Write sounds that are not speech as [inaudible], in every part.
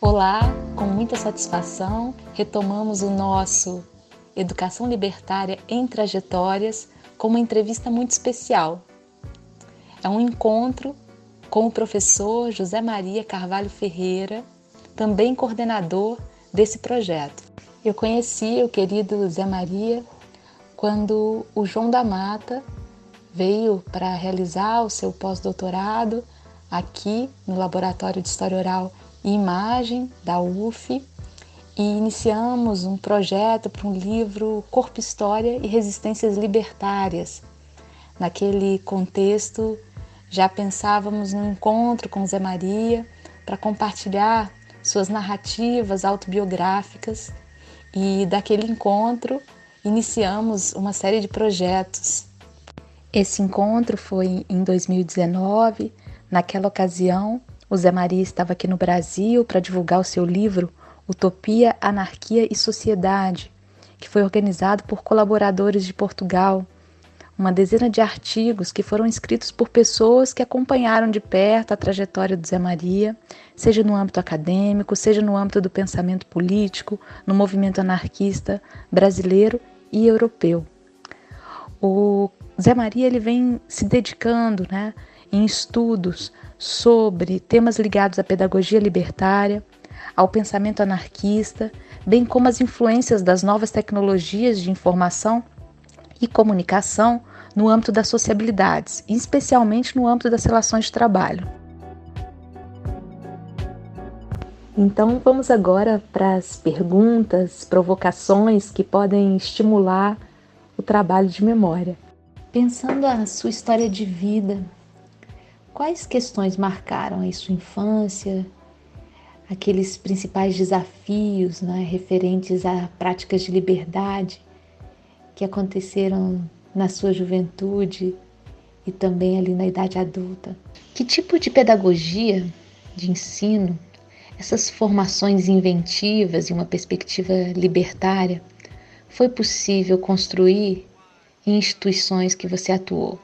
Olá, com muita satisfação, retomamos o nosso Educação Libertária em Trajetórias com uma entrevista muito especial. É um encontro com o professor José Maria Carvalho Ferreira, também coordenador desse projeto. Eu conheci o querido Zé Maria quando o João da Mata veio para realizar o seu pós-doutorado aqui no Laboratório de História Oral e Imagem da UF e iniciamos um projeto para um livro Corpo, História e Resistências Libertárias. Naquele contexto, já pensávamos no encontro com Zé Maria para compartilhar suas narrativas autobiográficas e daquele encontro iniciamos uma série de projetos. Esse encontro foi em 2019. Naquela ocasião, o Zé Maria estava aqui no Brasil para divulgar o seu livro Utopia, Anarquia e Sociedade, que foi organizado por colaboradores de Portugal. Uma dezena de artigos que foram escritos por pessoas que acompanharam de perto a trajetória do Zé Maria, seja no âmbito acadêmico, seja no âmbito do pensamento político, no movimento anarquista brasileiro e europeu. O Zé Maria ele vem se dedicando né, em estudos sobre temas ligados à pedagogia libertária, ao pensamento anarquista, bem como as influências das novas tecnologias de informação e comunicação no âmbito das sociabilidades, especialmente no âmbito das relações de trabalho. Então vamos agora para as perguntas, provocações que podem estimular o trabalho de memória. Pensando a sua história de vida, quais questões marcaram a sua infância, aqueles principais desafios né, referentes a práticas de liberdade que aconteceram na sua juventude e também ali na idade adulta. Que tipo de pedagogia, de ensino, essas formações inventivas e uma perspectiva libertária foi possível construir em instituições que você atuou?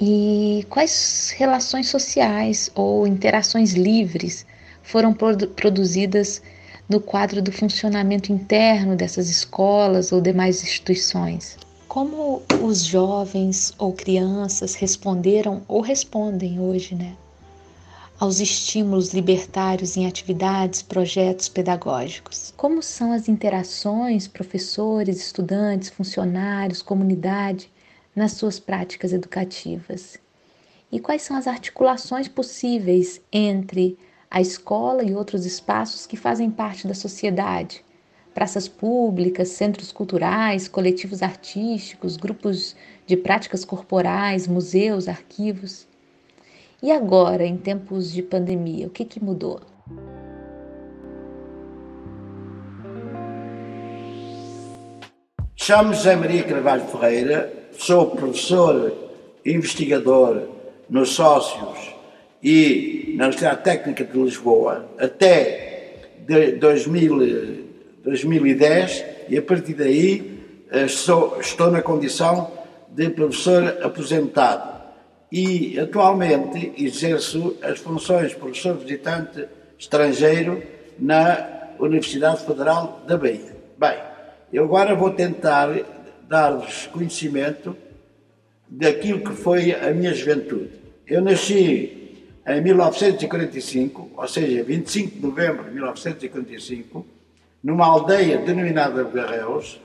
E quais relações sociais ou interações livres foram produzidas no quadro do funcionamento interno dessas escolas ou demais instituições. Como os jovens ou crianças responderam ou respondem hoje, né, aos estímulos libertários em atividades, projetos pedagógicos? Como são as interações professores, estudantes, funcionários, comunidade nas suas práticas educativas? E quais são as articulações possíveis entre a escola e outros espaços que fazem parte da sociedade, praças públicas, centros culturais, coletivos artísticos, grupos de práticas corporais, museus, arquivos. E agora, em tempos de pandemia, o que, que mudou? Chamo-me José Maria Carvalho Ferreira, sou professor investigador nos sócios e na Universidade Técnica de Lisboa até de 2000, 2010 e a partir daí eh, estou na condição de professor aposentado e atualmente exerço as funções de professor visitante estrangeiro na Universidade Federal da Bahia. Bem, eu agora vou tentar dar-vos conhecimento daquilo que foi a minha juventude. Eu nasci em 1945, ou seja, 25 de novembro de 1945, numa aldeia denominada Garreus,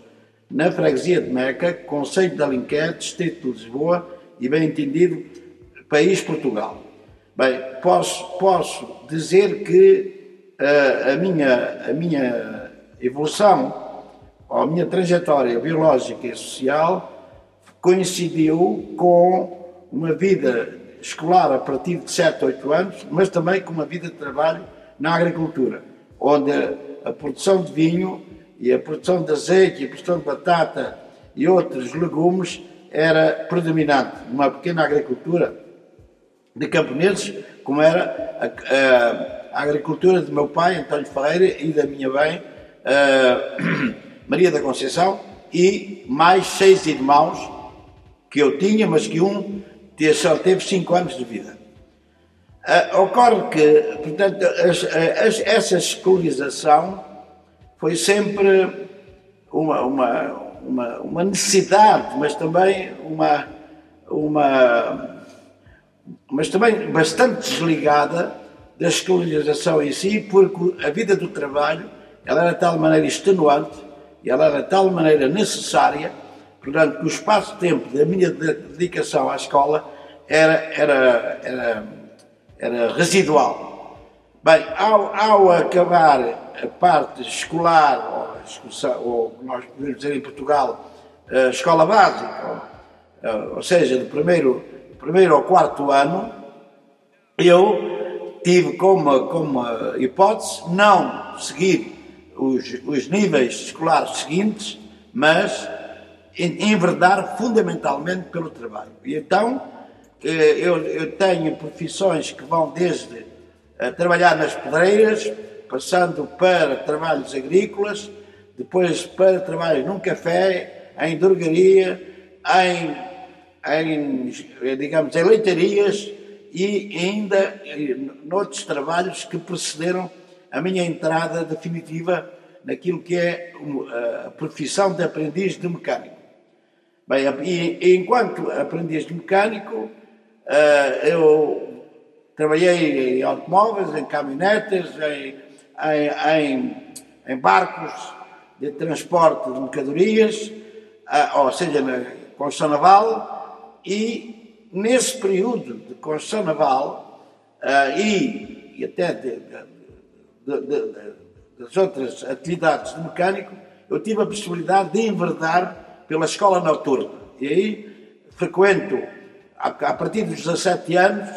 na freguesia de Meca, Conselho de Alenquer, Distrito de Lisboa e, bem entendido, país Portugal. Bem, posso, posso dizer que uh, a, minha, a minha evolução, ou a minha trajetória biológica e social coincidiu com uma vida escolar a partir de 7, 8 anos, mas também com uma vida de trabalho na agricultura, onde a produção de vinho e a produção de azeite e a produção de batata e outros legumes era predominante numa pequena agricultura de camponeses, como era a, a, a agricultura do meu pai, António Ferreira, e da minha mãe, uh, [clears throat] Maria da Conceição, e mais seis irmãos que eu tinha, mas que um só teve cinco anos de vida. Uh, ocorre que, portanto, as, as, essa escolarização foi sempre uma, uma, uma, uma, necessidade, mas também uma, uma mas também bastante desligada da escolarização em si, porque a vida do trabalho ela era de tal maneira extenuante ela era de tal maneira necessária, portanto, o espaço-tempo da minha dedicação à escola era, era, era, era residual. Bem, ao, ao acabar a parte escolar, ou, ou nós podemos dizer em Portugal, a escola básica, ou, ou seja, do primeiro, primeiro ao quarto ano, eu tive como, como hipótese não seguir os, os níveis escolares seguintes, mas enverdar fundamentalmente pelo trabalho. E então eh, eu, eu tenho profissões que vão desde eh, trabalhar nas pedreiras, passando para trabalhos agrícolas, depois para trabalho num café, em drogaria, em, em digamos, em leitarias e ainda noutros trabalhos que precederam a minha entrada definitiva naquilo que é a profissão de aprendiz de mecânico. Bem, e, enquanto aprendiz de mecânico, eh, eu trabalhei em automóveis, em caminhonetas, em, em, em, barcos de transporte de mercadorias, eh, ou seja, na construção naval, e nesse período de construção naval eh, e, e até de, de, de, das outras atividades de mecânico, eu tive a possibilidade de enverdar pela escola noturna. E aí frequento, a, partir dos 17 anos,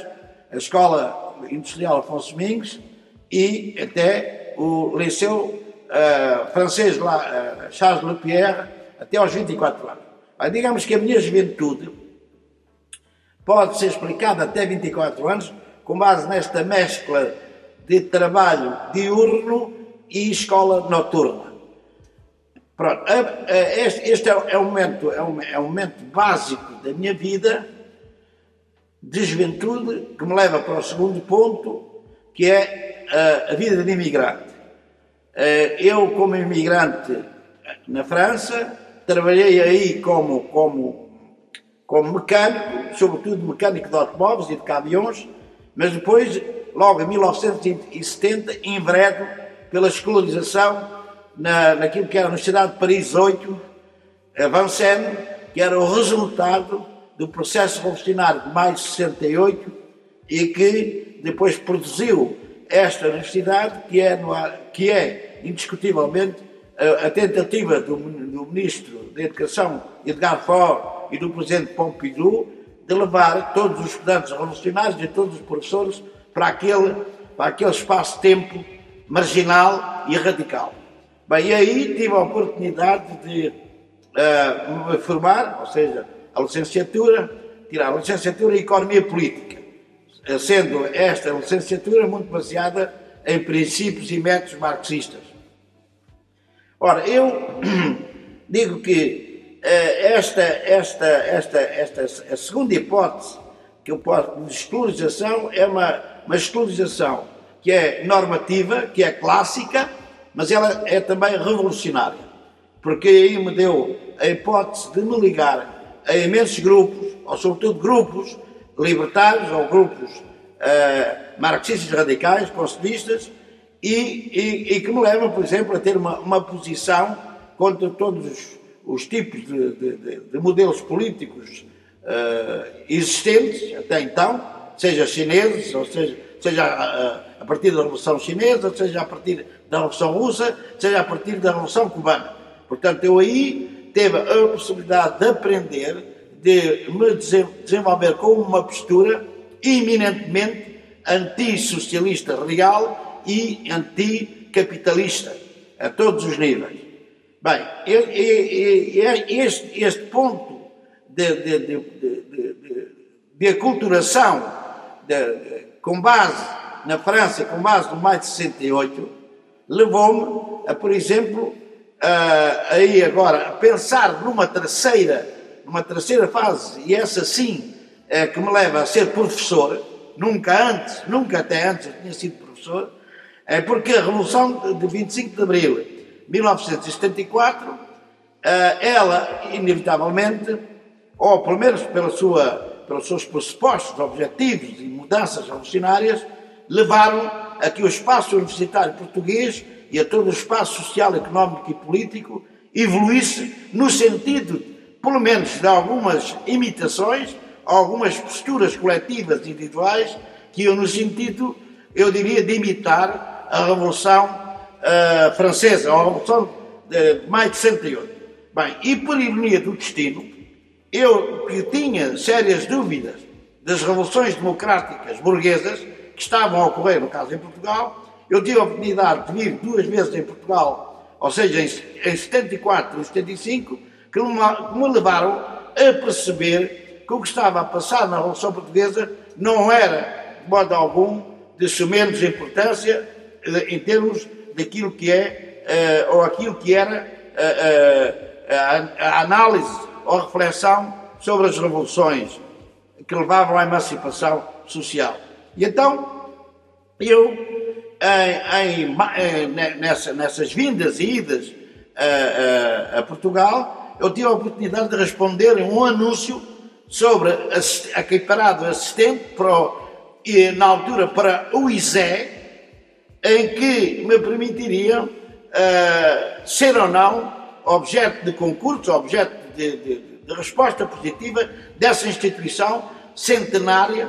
a escola industrial Afonso Domingos e até o liceu uh, francês lá, uh, Charles Lepierre, até aos 24 anos. Mas digamos que a minha juventude pode ser explicada até 24 anos com base nesta mescla de trabalho diurno e escola noturna. Pronto, este é o momento, é um, é um momento básico da minha vida de juventude que me leva para o segundo ponto, que é a, a vida de imigrante. Eh, eu, como imigrante na França, trabalhei aí como, como, como mecânico, sobretudo mecânico de automóveis e de caminhões, mas depois logo em 1970, enveredo pela escolarização na, naquilo que era a Universidade de Paris 8, a Vincennes, que era o resultado do processo revolucionário de maio de 68 e que depois produziu esta universidade, que é, que é indiscutivelmente a, a tentativa do, do, Ministro da Educação, Edgar Faure, e do Presidente Pompidou, de levar todos os estudantes revolucionários e todos os professores para aquele, para aquele espaço-tempo marginal e radical. Bem, e aí tive a oportunidade de uh, me formar, ou seja, a licenciatura, tirar a licenciatura em Economia Política, sendo esta licenciatura muito baseada em princípios e métodos marxistas. Ora, eu [clears throat] digo que uh, esta, esta, esta, esta, a segunda hipótese que eu posso de escolarização é uma uma escolarização que é normativa, que é clássica, mas ela é também revolucionária, porque aí me deu a hipótese de me ligar a imensos grupos, ou sobretudo grupos libertários ou grupos uh, marxistas radicais, concelistas, e, e, e, que me levam, por exemplo, a ter uma, uma posição contra todos os, os tipos de, de, de, modelos políticos uh, existentes até então, seja chineses, ou seja, seja a, partir da Revolução Chinesa, seja a partir da Revolução Russa, seja a partir da Revolução Cubana. Portanto, eu aí teve a possibilidade de aprender, de me desenvolver com uma postura eminentemente antissocialista real e anticapitalista, a todos os níveis. Bem, este, este ponto de, de, de, de aculturação com base na França, com base no maio de 68, levou-me a, por exemplo, a, aí agora, a pensar numa terceira, numa terceira fase, e essa sim é que me leva a ser professor, nunca antes, nunca até antes eu tinha sido professor, é porque a Revolução de 25 de Abril de 1974, eh, ela, inevitavelmente, ou pelo menos pela sua, pelos seus pressupostos, objetivos e mudanças revolucionárias, levaram a que o espaço universitário português e a todo o espaço social, económico e político evoluísse no sentido, pelo menos, de algumas imitações, algumas posturas coletivas e individuais que iam no sentido, eu diria, de imitar a Revolução uh, Francesa, a Revolução de maio de 68. Bem, e por ironia do destino, eu que tinha sérias dúvidas das revoluções democráticas burguesas que estavam a ocorrer, no caso em Portugal, eu tive a oportunidade de vir duas vezes em Portugal, ou seja, em, em 74 e 75, que me, levaram a perceber que o que estava a passar na Revolução Portuguesa não era, de modo algum, de menos importância em termos daquilo que é, uh, ou aquilo que era uh, a, análise ou reflexão sobre as revoluções que levavam à emancipação social. E então, eu, em, em, nessa, nessas vindas e idas a, a, Portugal, eu tive a oportunidade de responder um anúncio sobre a, equiparado assistente para o, na altura para o ISE, em que me permitiriam uh, ser ou não objeto de concurso, objeto de, de, de resposta positiva dessa instituição centenária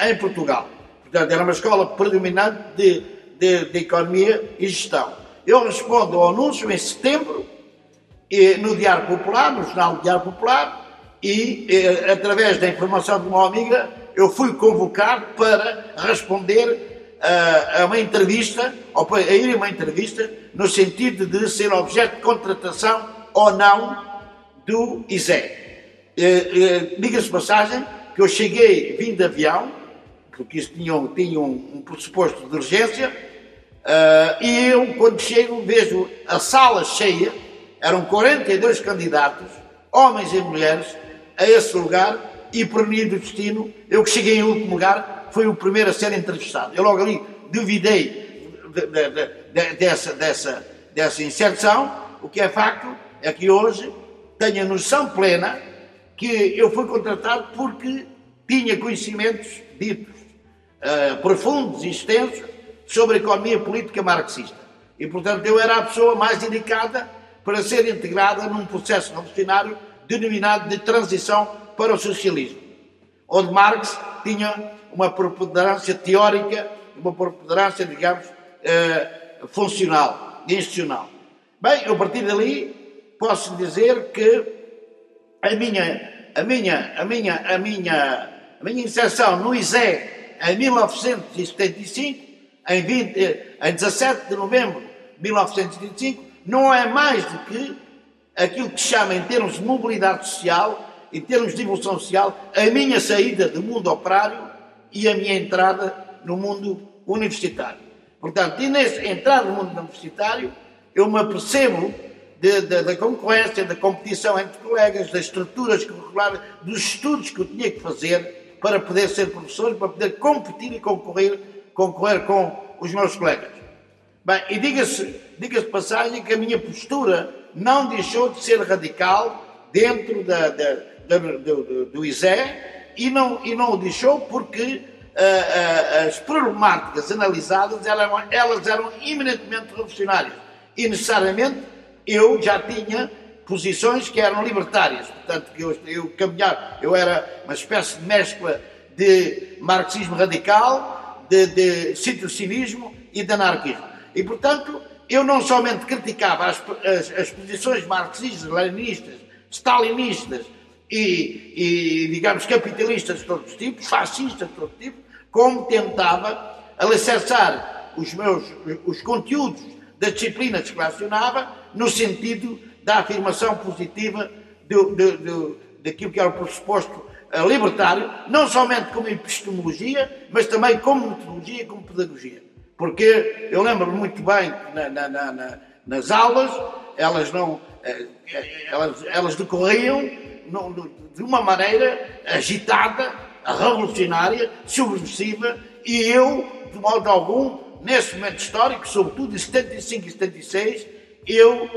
em Portugal. Portanto, era uma escola predominante de, de, de, economia e gestão. Eu respondo ao anúncio em setembro, no Diário Popular, no Jornal Diário Popular, e, através da informação de uma amiga, eu fui convocado para responder a, uma entrevista, ou a ir a uma entrevista, no sentido de ser objeto de contratação ou não do ISE. Diga-se passagem que eu cheguei vindo de avião, porque isso tinha, tinha um, um pressuposto de urgência, uh, e eu, quando chego, vejo a sala cheia, eram 42 candidatos, homens e mulheres, a esse lugar, e por mim do destino, eu que cheguei em último lugar, foi o primeiro a ser entrevistado. Eu logo ali duvidei de, de, de, dessa, dessa, dessa inserção. O que é facto é que hoje tenho a noção plena que eu fui contratado porque tinha conhecimentos ditos uh, profundos e extensos sobre a economia política marxista. E, portanto, eu era a pessoa mais indicada para ser integrada num processo revolucionário denominado de transição para o socialismo, onde Marx tinha uma preponderância teórica, uma preponderância, digamos, eh, funcional, institucional. Bem, a partir dali posso dizer que a minha, a minha, a minha, a minha, a minha inserção no ISE em 1975, em, 20, eh, em 17 de novembro de 1975, não é mais do que aquilo que chama, em termos de mobilidade social, em termos de evolução social, a minha saída do mundo operário e a minha entrada no mundo universitário. Portanto, e nesse entrar no mundo universitário, eu me apercebo da concorrência, da competição entre colegas, das estruturas curriculares, dos estudos que eu tinha que fazer para poder ser professor, para poder competir e concorrer, concorrer com os meus colegas. Bem, e diga-se diga, -se, passagem que a minha postura não deixou de ser radical dentro da, da, da do, do ISE, e não, e não o deixou porque uh, uh, as problemáticas analisadas eram, elas eram eminentemente revolucionárias e necessariamente eu já tinha posições que eram libertárias, portanto que eu, eu caminhar, eu era uma espécie de mescla de marxismo radical, de, de cinismo e de anarquismo. E portanto eu não somente criticava as, as, as posições marxistas, leninistas, stalinistas, e, e, digamos, capitalistas de todos os tipos, fascistas de todos os tipos, como tentava alicerçar os meus os conteúdos da disciplina que relacionava no sentido da afirmação positiva do, do, do, daquilo que era o pressuposto uh, libertário, não somente como epistemologia, mas também como metodologia, como pedagogia. Porque eu lembro-me muito bem na, na, na, nas aulas, elas não. Uh, elas, elas decorriam de uma maneira agitada, revolucionária, subversiva, e eu, de modo algum, nesse momento histórico, sobretudo em 75 e 76, eu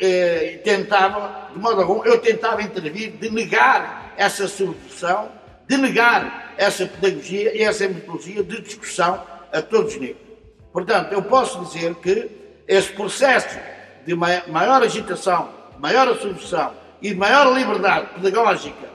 eh, tentava, de modo algum, eu tentava intervir, de negar essa solução, de negar essa pedagogia e essa metodologia de discussão a todos os níveis. Portanto, eu posso dizer que esse processo de maior agitação, maior solução e maior liberdade pedagógica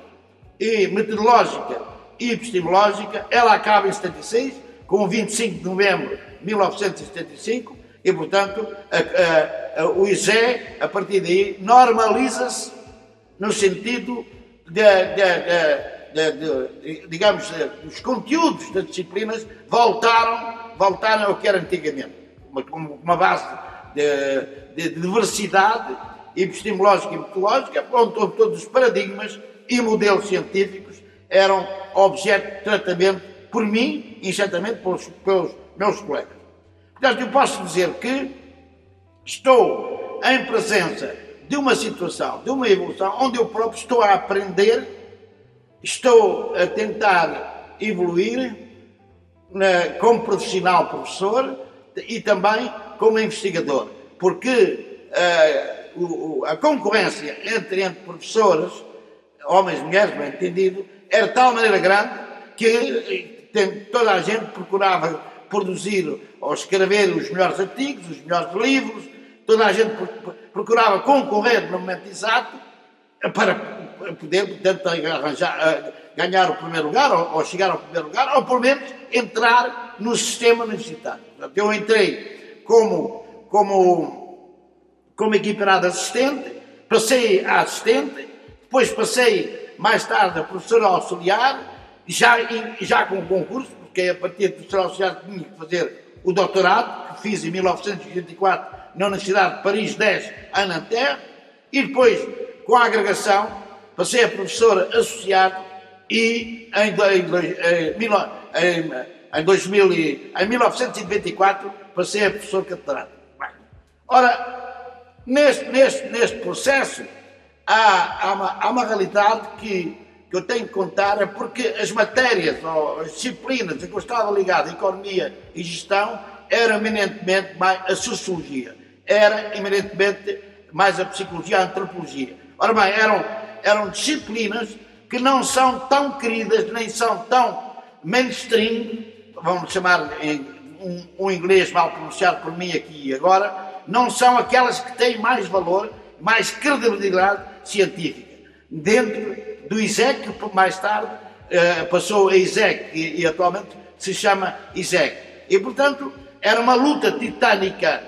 e metodológica e epistemológica, ela acaba em 76, com 25 de novembro 1975, e, portanto, a, a, a, o ISE, a partir daí, normaliza-se no sentido de, de, de, digamos, os conteúdos das disciplinas voltaram, voltaram ao que era antigamente. Uma, uma base de, diversidade epistemológica e metodológica, onde todos os paradigmas e modelos científicos eram objeto de tratamento por mim e, certamente, pelos, pelos meus colegas. Portanto, eu posso dizer que estou em presença de uma situação, de uma evolução, onde eu próprio estou a aprender, estou a tentar evoluir na, como profissional professor e também como investigador, porque uh, o, a concorrência entre, entre professores, homens e mulheres, bem entendido, era de tal maneira grande que toda a gente procurava produzir ou escrever os melhores artigos, os melhores livros, toda a gente procurava concorrer no momento exato para poder, portanto, arranjar, ganhar o primeiro lugar, ou, ou, chegar ao primeiro lugar, ou pelo menos entrar no sistema universitário. Portanto, eu entrei como, como, como equiparado assistente, passei a assistente, depois passei mais tarde a professor auxiliar, já, já com concurso, porque a partir do terceiro auxiliar tinha que fazer o doutorado, que fiz em 1984 na Universidade de Paris 10, em Nanterre, e depois, com a agregação, passei a professor associado e em, em, em, em, 2000, em 1994 passei a professor catedrático. Ora, neste, neste, neste processo há, há, uma, há uma realidade que que eu tenho que contar é porque as matérias ou as disciplinas a que eu estava ligado, economia e gestão, eram eminentemente mais a sociologia, era eminentemente mais a psicologia, a antropologia. Ora bem, eram, eram disciplinas que não são tão queridas, nem são tão mainstream, vamos chamar um, um inglês mal pronunciado por mim aqui e agora, não são aquelas que têm mais valor, mais credibilidade científica. Dentro do ISEC, que mais tarde uh, passou a ISEC e, e, atualmente se chama ISEC. E, portanto, era uma luta titânica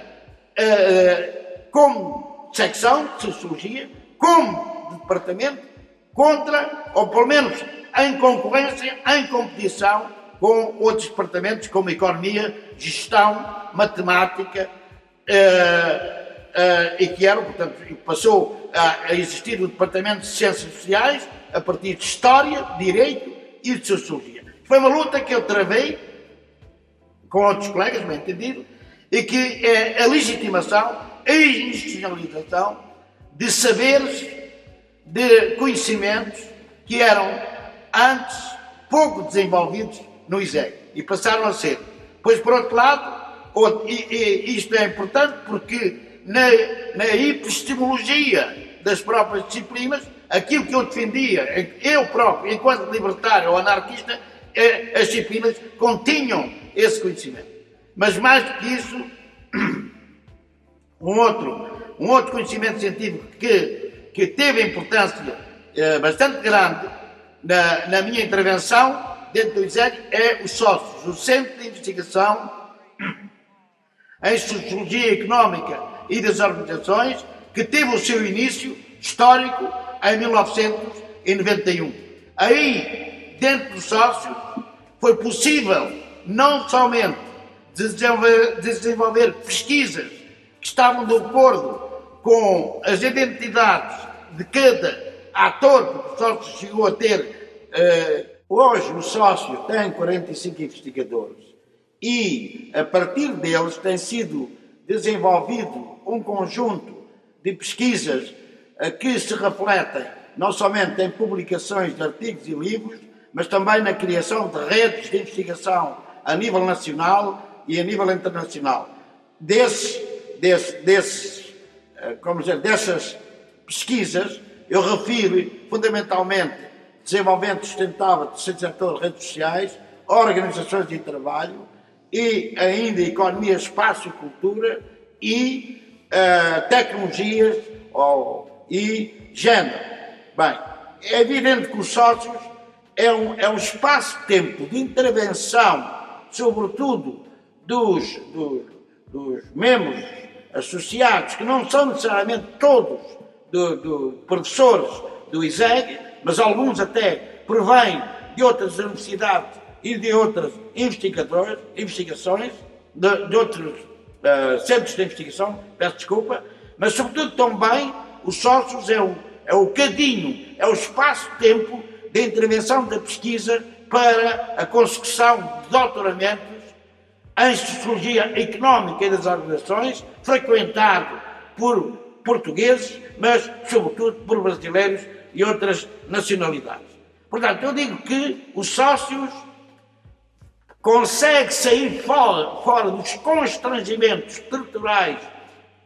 uh, como secção de Sociologia, como departamento, contra, ou pelo menos em concorrência, em competição com outros departamentos como Economia, Gestão, Matemática, uh, Uh, e que eram, portanto, passou a, existir o Departamento de Ciências Sociais, a partir de História, Direito e de Sociologia. Foi uma luta que eu travei com outros colegas, bem entendido, e que é a legitimação, a institucionalização de saberes, de conhecimentos que eram antes pouco desenvolvidos no ISEG e passaram a ser. Pois, por outro lado, e, e isto é importante porque na, na epistemologia das próprias disciplinas aquilo que eu defendia, eu próprio, enquanto libertário ou anarquista, é, as disciplinas continham esse conhecimento. Mas mais do que isso, um outro, um outro conhecimento científico que, que teve importância eh, bastante grande na, na, minha intervenção dentro do ISEG é os sócios, o Centro de Investigação em Sociologia Económica e das Organizações, que teve o seu início histórico em 1991. Aí, dentro do sócio, foi possível não somente desenvolver, pesquisas que estavam de acordo com as identidades de cada ator, porque o sócio chegou a ter. Uh, hoje o sócio tem 45 investigadores e, a partir deles, tem sido desenvolvido um conjunto de pesquisas que se refletem não somente em publicações de artigos e livros, mas também na criação de redes de investigação a nível nacional e a nível internacional. Desses, desse, eh, como dizer, dessas pesquisas, eu refiro fundamentalmente desenvolvimento sustentável do setor redes sociais, organizações de trabalho e ainda economia, espaço e cultura e uh, tecnologias ou, e género. Bem, é evidente que os sócios é um, é um espaço-tempo de intervenção, sobretudo dos, dos, dos, membros associados, que não são necessariamente todos do, do, professores do ISEG, mas alguns até provêm de outras universidades e de outras investigadores, investigações, de, de outros uh, centros de investigação, peço desculpa, mas sobretudo também os sócios é o, é o cadinho, é o espaço-tempo de intervenção da pesquisa para a consecução de doutoramentos em Sociologia Económica das Organizações, frequentado por portugueses, mas sobretudo por brasileiros e outras nacionalidades. Portanto, eu digo que os sócios conseguem sair fora, fora dos constrangimentos estruturais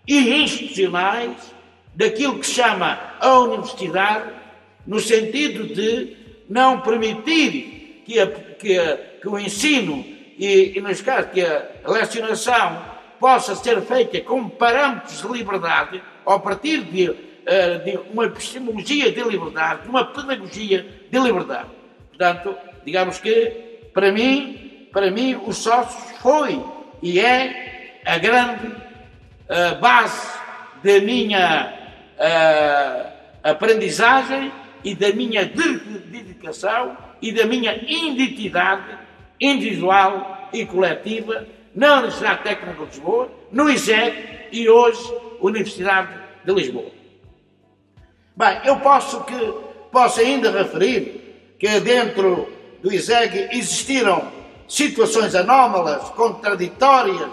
e institucionais daquilo que se chama a universidade, no sentido de não permitir que, a, que, a, que o ensino e, e, nos casos, que a lecionação possa ser feita com parâmetros de liberdade, a partir de, uh, de uma epistemologia de liberdade, de uma pedagogia de liberdade. Portanto, digamos que, para mim, para mim, o sócios foi e é a grande uh, base da minha uh, aprendizagem e da minha dedicação e da minha identidade individual e coletiva na Universidade Técnica de Lisboa, no ISEG e hoje Universidade de Lisboa. Bem, eu posso que posso ainda referir que dentro do ISEG existiram situações anómalas, contraditórias,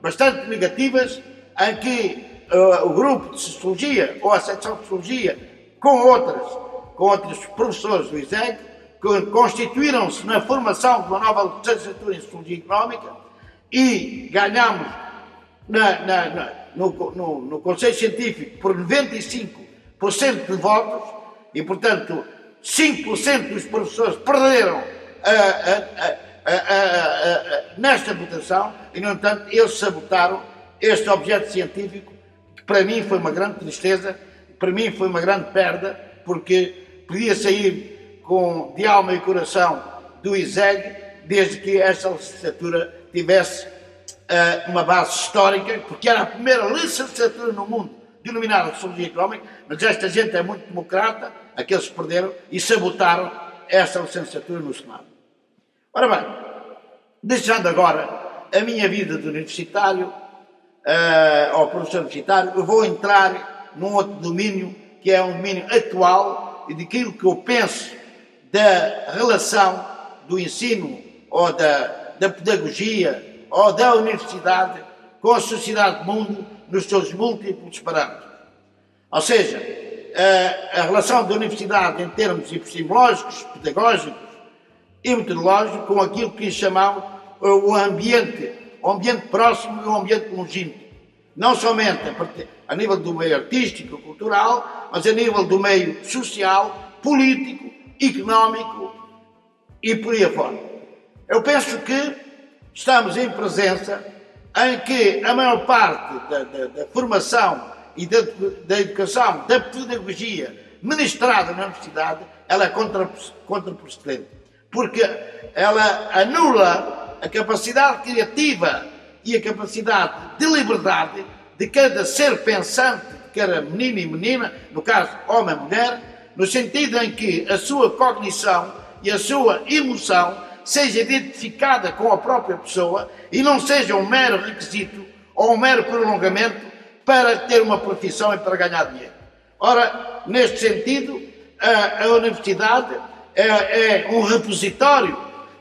bastante negativas, em que uh, o grupo de Sociologia ou a secção de Sociologia com outras com outros professores do ISEG, que constituíram-se na formação de uma nova licenciatura em Sociologia Económica e ganhamos na, na, na, no, no, no Conselho Científico por 95% de votos e, portanto, 5% dos professores perderam a, a, a, nesta votação e, no entanto, eles sabotaram este objeto científico para mim foi uma grande tristeza, para mim foi uma grande perda, porque podia sair com, de alma e coração do ISEG, desde que esta licenciatura tivesse uh, uma base histórica, porque era a primeira licenciatura no mundo denominada Sociologia Económica, mas esta gente é muito democrata, aqueles que perderam, e sabotaram esta licenciatura no Senado. Ora bem, deixando agora a minha vida de universitário, uh, ou professor universitário, eu vou entrar num outro domínio que é um domínio atual e daquilo que eu penso da relação do ensino ou da, da pedagogia ou da universidade com a sociedade do mundo nos seus múltiplos parâmetros. Ou seja, a, a relação da universidade em termos epistemológicos, pedagógicos e metodológicos com aquilo que chamamos o ambiente, o ambiente próximo e o ambiente longínquo. Não somente a, a nível do meio artístico, cultural, mas a nível do meio social, político, económico e por aí afora. Eu penso que estamos em presença em que a maior parte da, da, da formação e da, da, educação, da pedagogia ministrada na universidade, ela é contraprocedente. Porque ela anula a capacidade criativa e a capacidade de liberdade de cada ser pensante que era menino e menina, no caso homem e mulher, no sentido em que a sua cognição e a sua emoção seja identificada com a própria pessoa e não seja um mero requisito ou um mero prolongamento para ter uma profissão e para ganhar dinheiro. Ora, neste sentido, a, a universidade é, é um repositório,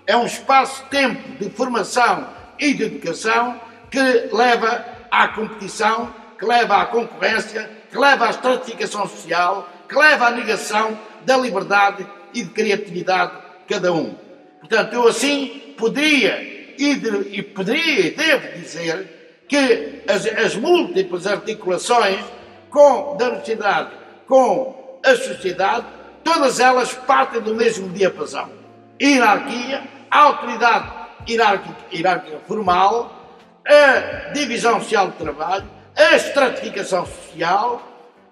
é um espaço-tempo de formação e de educação que leva à competição, que leva à concorrência, que leva à estratificação social, que leva à negação da liberdade e de criatividade de cada um. Portanto, eu assim poderia e, de, e poderia e devo dizer que as, as múltiplas articulações com, da universidade com a sociedade, todas elas partem do mesmo diapasão. Hierarquia, autoridade hierárquica, hierárquica formal, a divisão social do trabalho, a estratificação social,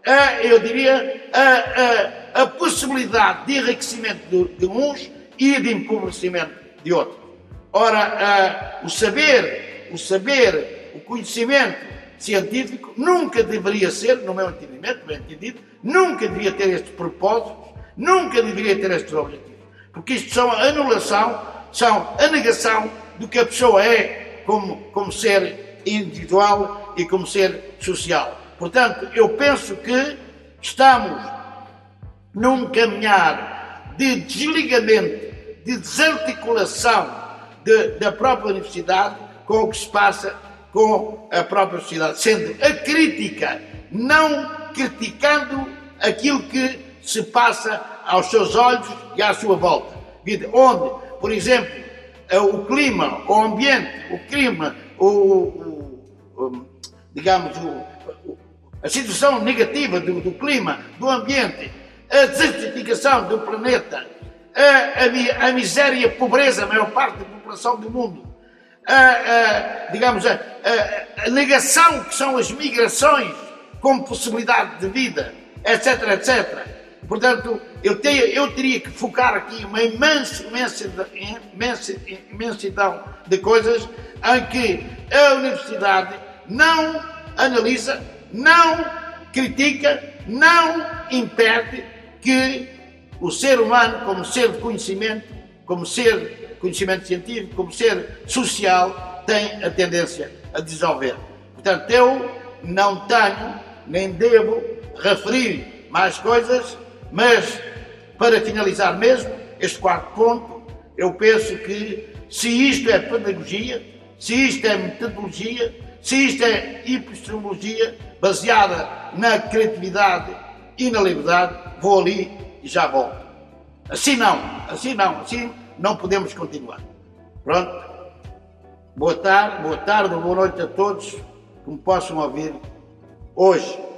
a, eu diria, a, a, a possibilidade de enriquecimento de, de, uns e de empobrecimento de outros. Ora, o saber, o saber, o conhecimento científico nunca deveria ser, no meu entendimento, bem entendido, nunca deveria ter estes propósitos, nunca deveria ter estes objetivos. Porque isto são a anulação, são a negação do que a pessoa é como, como ser individual e como ser social. Portanto, eu penso que estamos num caminhar de desligamento, de desarticulação de, da própria universidade com o que se passa com a própria sociedade, sendo a crítica, não criticando aquilo que se passa aos seus olhos e à sua volta. Onde, por exemplo, o clima, o ambiente, o clima, o, o, o digamos, o, a situação negativa do, do, clima, do ambiente, a desertificação do planeta, a, a, a miséria e a pobreza, a maior parte da população do mundo, a, a, digamos, a, a, negação que são as migrações como possibilidade de vida, etc, etc. Portanto, eu, tenho, eu teria que focar aqui uma imensa, imensa, imensa, imensidão de coisas em que a universidade não analisa, não critica, não impede que o ser humano, como ser de conhecimento, como ser conhecimento científico, como ser social, tem a tendência a dissolver. Portanto, eu não tenho, nem devo referir mais coisas, mas para finalizar mesmo este quarto ponto, eu penso que se isto é pedagogia, se isto é metodologia, se isto é epistemologia baseada na criatividade e na liberdade, vou ali e já volto. Assim não, assim não, assim não podemos continuar. Pronto. Boa tarde, boa tarde, boa noite a todos que me possam ouvir hoje.